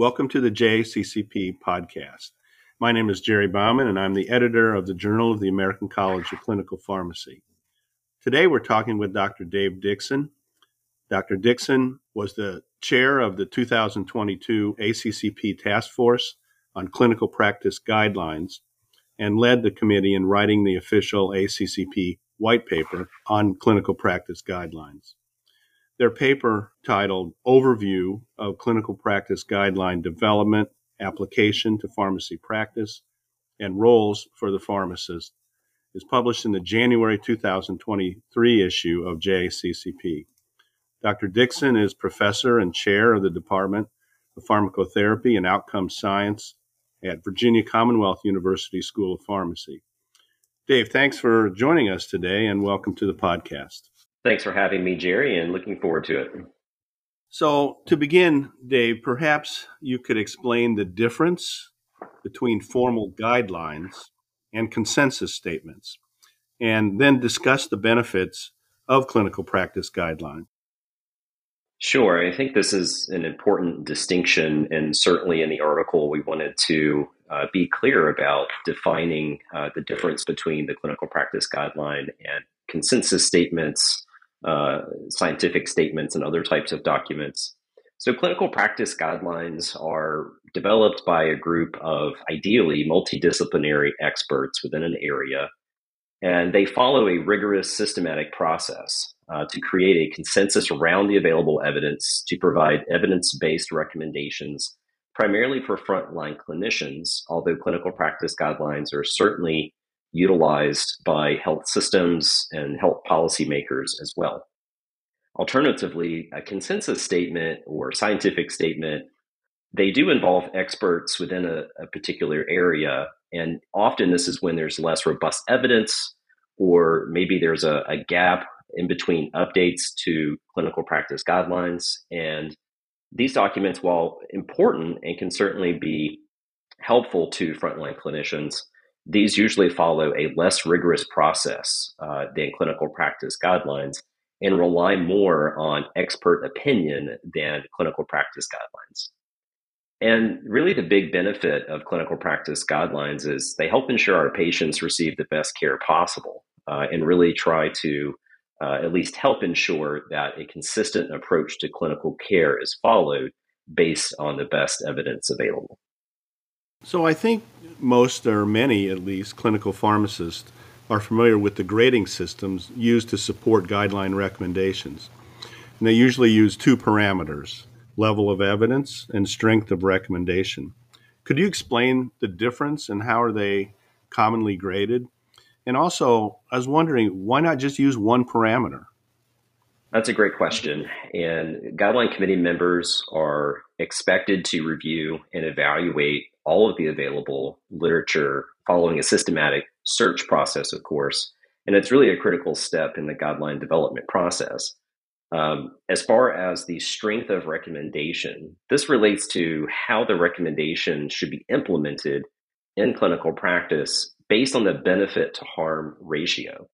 Welcome to the JACCP podcast. My name is Jerry Bauman, and I'm the editor of the Journal of the American College of Clinical Pharmacy. Today, we're talking with Dr. Dave Dixon. Dr. Dixon was the chair of the 2022 ACCP Task Force on Clinical Practice Guidelines and led the committee in writing the official ACCP white paper on clinical practice guidelines. Their paper titled Overview of Clinical Practice Guideline Development, Application to Pharmacy Practice, and Roles for the Pharmacist is published in the January 2023 issue of JACCP. Dr. Dixon is professor and chair of the Department of Pharmacotherapy and Outcome Science at Virginia Commonwealth University School of Pharmacy. Dave, thanks for joining us today and welcome to the podcast. Thanks for having me, Jerry, and looking forward to it. So, to begin, Dave, perhaps you could explain the difference between formal guidelines and consensus statements, and then discuss the benefits of clinical practice guidelines. Sure. I think this is an important distinction. And certainly in the article, we wanted to uh, be clear about defining uh, the difference between the clinical practice guideline and consensus statements, uh, scientific statements, and other types of documents. So, clinical practice guidelines are developed by a group of ideally multidisciplinary experts within an area, and they follow a rigorous systematic process uh, to create a consensus around the available evidence to provide evidence based recommendations, primarily for frontline clinicians, although clinical practice guidelines are certainly utilized by health systems and health policymakers as well. Alternatively, a consensus statement or scientific statement, they do involve experts within a, a particular area. And often this is when there's less robust evidence, or maybe there's a, a gap in between updates to clinical practice guidelines. And these documents, while important and can certainly be helpful to frontline clinicians, these usually follow a less rigorous process uh, than clinical practice guidelines and rely more on expert opinion than clinical practice guidelines. And really, the big benefit of clinical practice guidelines is they help ensure our patients receive the best care possible uh, and really try to uh, at least help ensure that a consistent approach to clinical care is followed based on the best evidence available. So, I think most or many, at least, clinical pharmacists are familiar with the grading systems used to support guideline recommendations. And they usually use two parameters level of evidence and strength of recommendation. Could you explain the difference and how are they commonly graded? And also, I was wondering, why not just use one parameter? That's a great question. And guideline committee members are expected to review and evaluate all of the available literature following a systematic search process, of course. And it's really a critical step in the guideline development process. Um, as far as the strength of recommendation, this relates to how the recommendation should be implemented in clinical practice based on the benefit to harm ratio.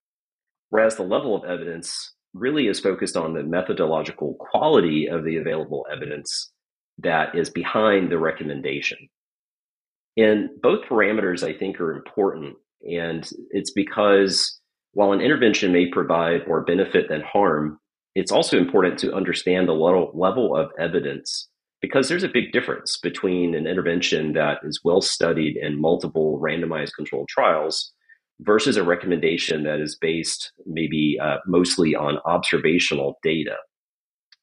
Whereas the level of evidence really is focused on the methodological quality of the available evidence that is behind the recommendation. And both parameters, I think, are important. And it's because while an intervention may provide more benefit than harm, it's also important to understand the level of evidence because there's a big difference between an intervention that is well studied in multiple randomized controlled trials versus a recommendation that is based maybe uh, mostly on observational data.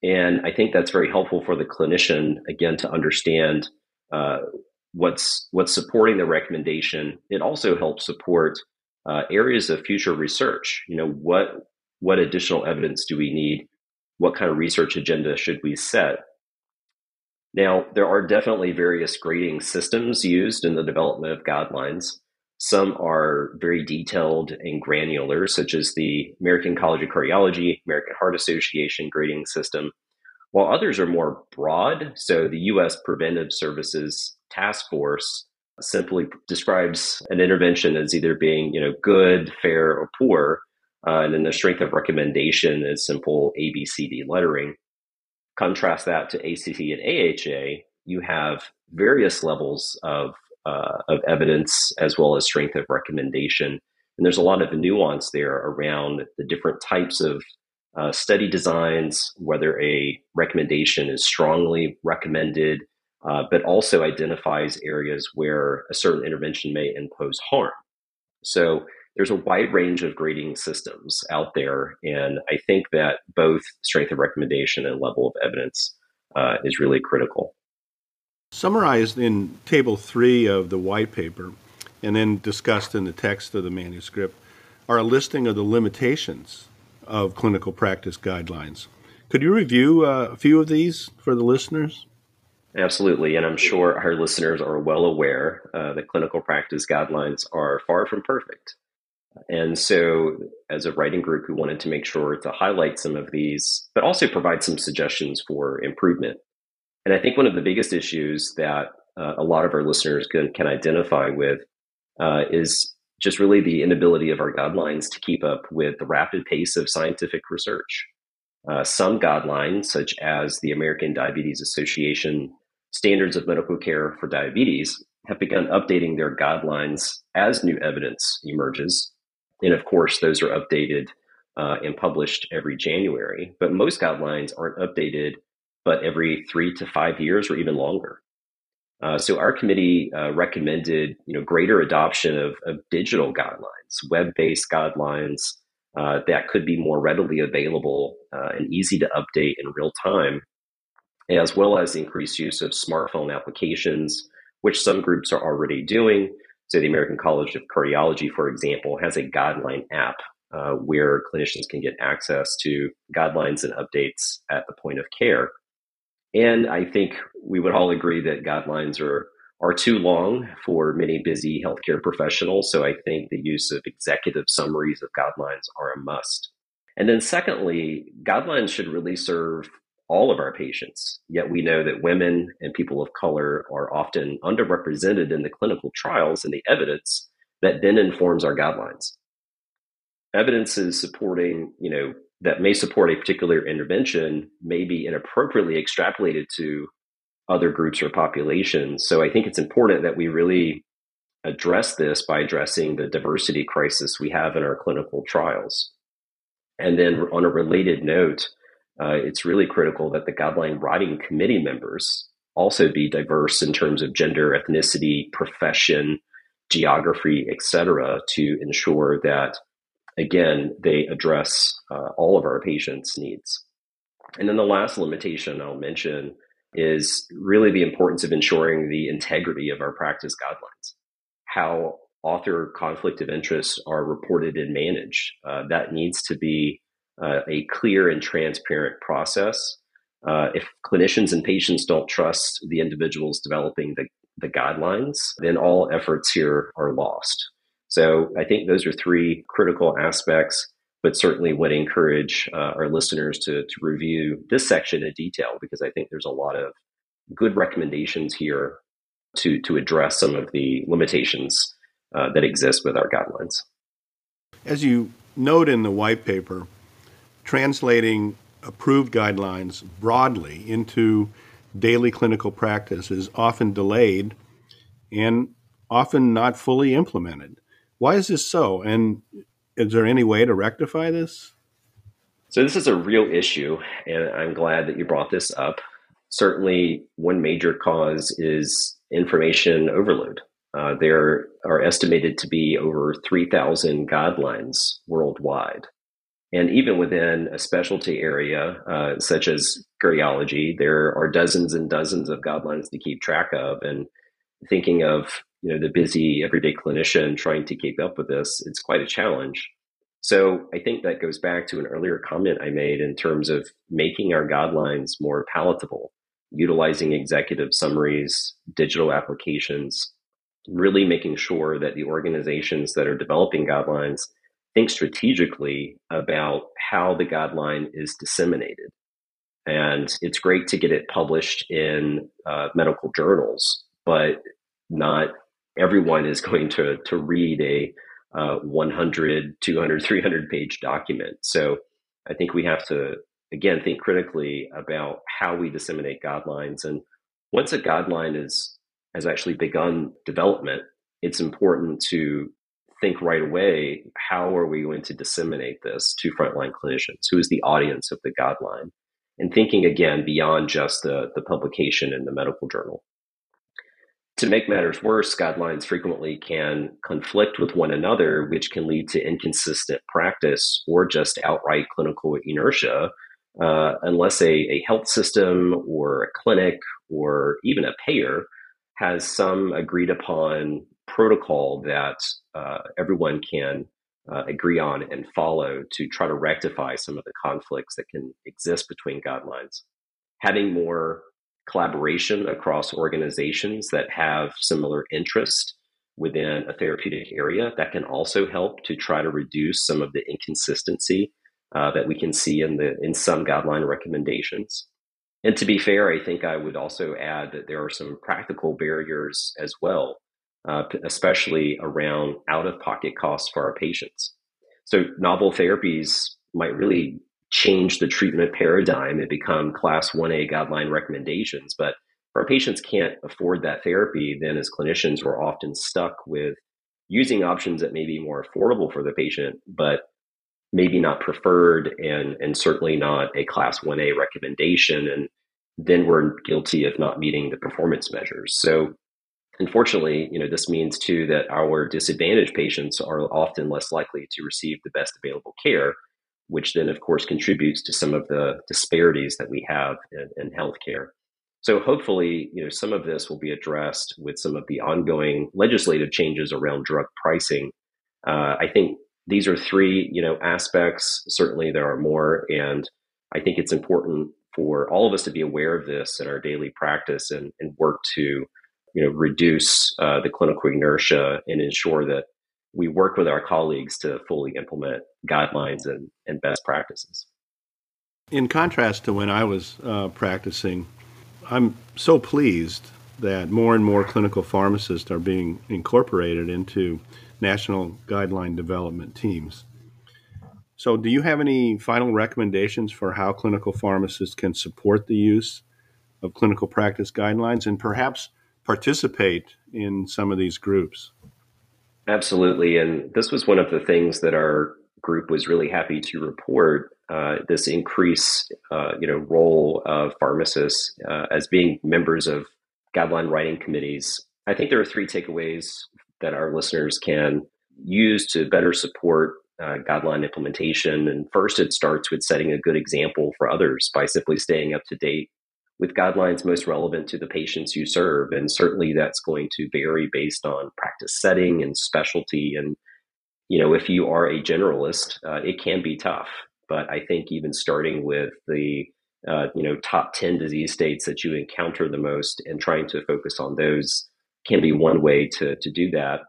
And I think that's very helpful for the clinician, again, to understand uh, what's, what's supporting the recommendation. It also helps support uh, areas of future research. You know, what, what additional evidence do we need? What kind of research agenda should we set? Now, there are definitely various grading systems used in the development of guidelines. Some are very detailed and granular, such as the American College of Cardiology, American Heart Association grading system, while others are more broad. So, the U.S. Preventive Services Task Force simply describes an intervention as either being, you know, good, fair, or poor, uh, and then the strength of recommendation is simple ABCD lettering. Contrast that to ACC and AHA, you have various levels of, uh, of evidence as well as strength of recommendation. And there's a lot of nuance there around the different types of uh, study designs, whether a recommendation is strongly recommended, uh, but also identifies areas where a certain intervention may impose harm. So there's a wide range of grading systems out there, and I think that both strength of recommendation and level of evidence uh, is really critical. Summarized in Table 3 of the white paper, and then discussed in the text of the manuscript, are a listing of the limitations of clinical practice guidelines. Could you review uh, a few of these for the listeners? Absolutely, and I'm sure our listeners are well aware uh, that clinical practice guidelines are far from perfect. And so, as a writing group, we wanted to make sure to highlight some of these, but also provide some suggestions for improvement. And I think one of the biggest issues that uh, a lot of our listeners can, can identify with uh, is just really the inability of our guidelines to keep up with the rapid pace of scientific research. Uh, some guidelines, such as the American Diabetes Association Standards of Medical Care for Diabetes, have begun updating their guidelines as new evidence emerges. And of course, those are updated uh, and published every January. But most guidelines aren't updated but every three to five years or even longer. Uh, so our committee uh, recommended, you know, greater adoption of, of digital guidelines, web-based guidelines uh, that could be more readily available uh, and easy to update in real time, as well as increased use of smartphone applications, which some groups are already doing. So the American College of Cardiology, for example, has a guideline app uh, where clinicians can get access to guidelines and updates at the point of care. And I think we would all agree that guidelines are are too long for many busy healthcare professionals. So I think the use of executive summaries of guidelines are a must. And then secondly, guidelines should really serve all of our patients. Yet we know that women and people of color are often underrepresented in the clinical trials and the evidence that then informs our guidelines. Evidence is supporting, you know, that may support a particular intervention may be inappropriately extrapolated to other groups or populations. So I think it's important that we really address this by addressing the diversity crisis we have in our clinical trials. And then on a related note, uh, it's really critical that the guideline writing committee members also be diverse in terms of gender, ethnicity, profession, geography, etc., to ensure that again, they address uh, all of our patients' needs. And then the last limitation I'll mention is really the importance of ensuring the integrity of our practice guidelines, how author conflict of interest are reported and managed. Uh, that needs to be uh, a clear and transparent process. Uh, if clinicians and patients don't trust the individuals developing the, the guidelines, then all efforts here are lost. So I think those are three critical aspects, but certainly would encourage uh, our listeners to, to review this section in detail because I think there's a lot of good recommendations here to, to address some of the limitations uh, that exist with our guidelines. As you note in the white paper, translating approved guidelines broadly into daily clinical practice is often delayed and often not fully implemented. Why is this so? And is there any way to rectify this? So, this is a real issue, and I'm glad that you brought this up. Certainly, one major cause is information overload. Uh, there are estimated to be over 3,000 guidelines worldwide. And even within a specialty area, uh, such as cardiology, there are dozens and dozens of guidelines to keep track of. And thinking of you know the busy everyday clinician trying to keep up with this it's quite a challenge so i think that goes back to an earlier comment i made in terms of making our guidelines more palatable utilizing executive summaries digital applications really making sure that the organizations that are developing guidelines think strategically about how the guideline is disseminated. And it's great to get it published in uh, medical journals but not everyone is going to to read a uh, 100 200 300 page document. So i think we have to again think critically about how we disseminate guidelines. And once a guideline is has actually begun development, it's important to think right away how are we going to disseminate this to frontline clinicians? Who is the audience of the guideline? And thinking again beyond just the, the publication in the medical journal. To make matters worse, guidelines frequently can conflict with one another, which can lead to inconsistent practice or just outright clinical inertia, uh, unless a, a health system or a clinic or even a payer has some agreed upon protocol that uh, everyone can uh, agree on and follow to try to rectify some of the conflicts that can exist between guidelines. Having more collaboration across organizations that have similar interest within a therapeutic area that can also help to try to reduce some of the inconsistency uh, that we can see in the in some guideline recommendations. And to be fair, I think I would also add that there are some practical barriers as well uh, especially around out of pocket costs for our patients. So, novel therapies might really change the treatment paradigm and become class 1A guideline recommendations. But if our patients can't afford that therapy, then as clinicians, we're often stuck with using options that may be more affordable for the patient, but maybe not preferred and, and certainly not a class 1A recommendation. And then we're guilty of not meeting the performance measures. So Unfortunately, you know, this means too that our disadvantaged patients are often less likely to receive the best available care, which then, of course, contributes to some of the disparities that we have in, in healthcare. So hopefully, you know, some of this will be addressed with some of the ongoing legislative changes around drug pricing. Uh, I think these are three, you know, aspects. Certainly, there are more, and I think it's important for all of us to be aware of this in our daily practice and, and work to you know, reduce uh, the clinical inertia and ensure that we work with our colleagues to fully implement guidelines and, and best practices. In contrast to when I was uh, practicing, I'm so pleased that more and more clinical pharmacists are being incorporated into national guideline development teams. So, do you have any final recommendations for how clinical pharmacists can support the use of clinical practice guidelines and perhaps participate in some of these groups. Absolutely. And this was one of the things that our group was really happy to report uh, this increase, uh, you know, role of pharmacists uh, as being members of guideline writing committees. I think there are three takeaways that our listeners can use to better support uh, guideline implementation. And first, it starts with setting a good example for others by simply staying up to date with guidelines most relevant to the patients you serve. And certainly that's going to vary based on practice setting and specialty. And, you know, if you are a generalist, uh, it can be tough. But I think even starting with the, uh, you know, top 10 disease states that you encounter the most and trying to focus on those can be one way to, to do that.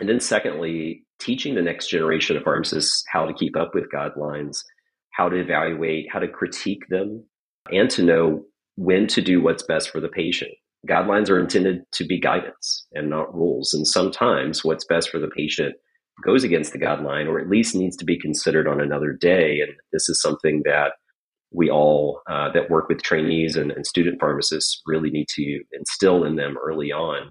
And then secondly, teaching the next generation of pharmacists how to keep up with guidelines, how to evaluate, how to critique them, and to know when to do what's best for the patient. Guidelines are intended to be guidance and not rules. And sometimes what's best for the patient goes against the guideline or at least needs to be considered on another day. And this is something that we all uh, that work with trainees and, and student pharmacists really need to instill in them early on.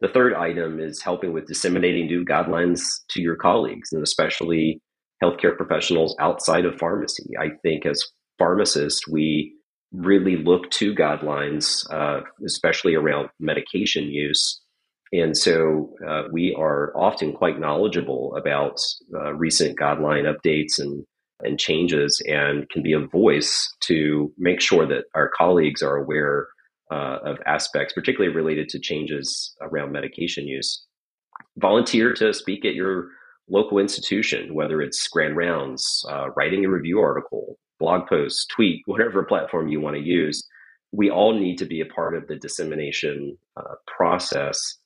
The third item is helping with disseminating new guidelines to your colleagues and especially healthcare professionals outside of pharmacy. I think as pharmacists, we really look to guidelines, uh, especially around medication use. And so uh, we are often quite knowledgeable about uh, recent guideline updates and, and changes and can be a voice to make sure that our colleagues are aware uh, of aspects, particularly related to changes around medication use. Volunteer to speak at your local institution, whether it's grand rounds, uh, writing a review article, blog post, tweet, whatever platform you want to use, we all need to be a part of the dissemination uh, process.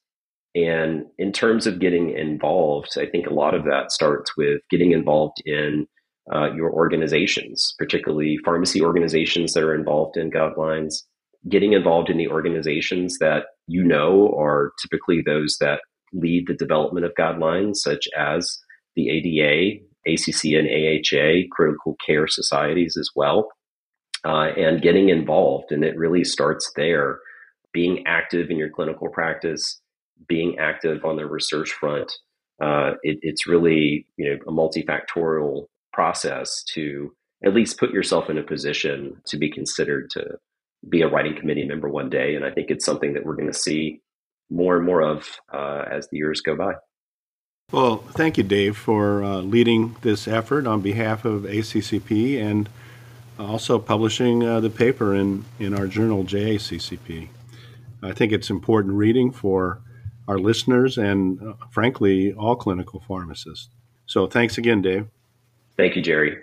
And in terms of getting involved, I think a lot of that starts with getting involved in uh, your organizations, particularly pharmacy organizations that are involved in guidelines, getting involved in the organizations that you know are typically those that lead the development of guidelines, such as the ADA, ACC and AHA, critical care societies as well, uh, and getting involved. And it really starts there. being active in your clinical practice, being active on the research front. Uh, it, it's really you know a multifactorial process to at least put yourself in a position to be considered to be a writing committee member one day. And I think it's something that we're going to see more and more of uh, as the years go by. Well, thank you, Dave, for uh, leading this effort on behalf of ACCP and also publishing uh, the paper in, in our journal, JACCP. I think it's important reading for our listeners and, uh, frankly, all clinical pharmacists. So thanks again, Dave. Thank you, Jerry.